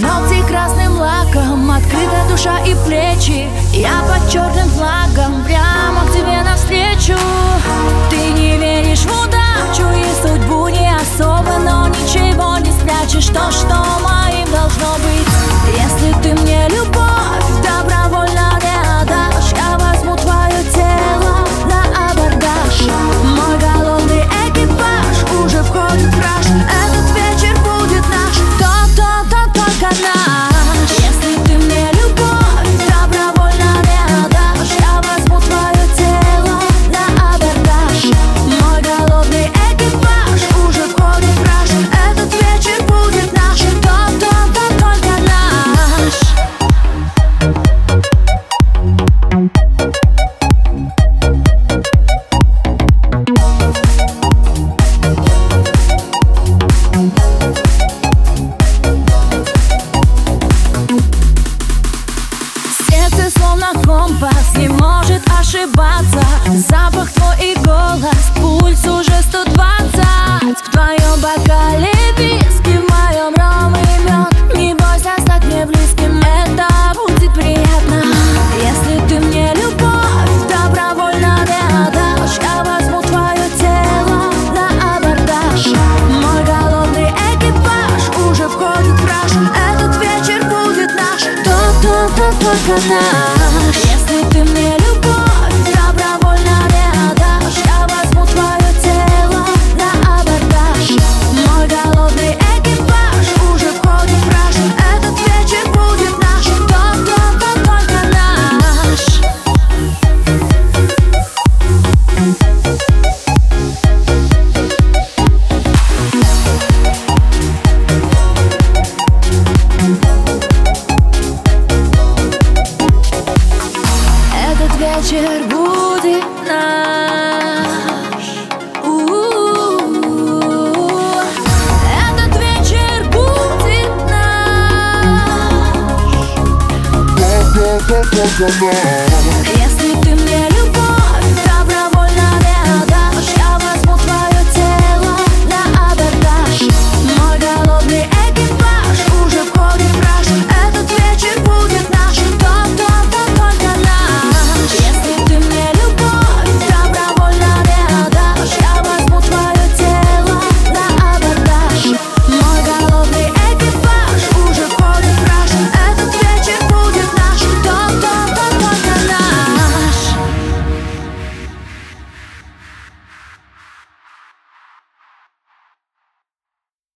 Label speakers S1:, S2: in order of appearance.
S1: Ногти красным лаком, открыта душа и плечи. Я компас не может ошибаться. Запах твой и голос, пульс уже 120 В твоем бокале виски, в моем ром и мед Не бойся стать мне близким, это будет приятно. Если ты мне любовь добровольно не отдашь Я возьму твое тело на абордаж. Мой голодный экипаж уже входит в раж. Этот вечер будет наш, то-то-то только наш ты мне вечер будет наш. У-у-у. Этот вечер будет
S2: наш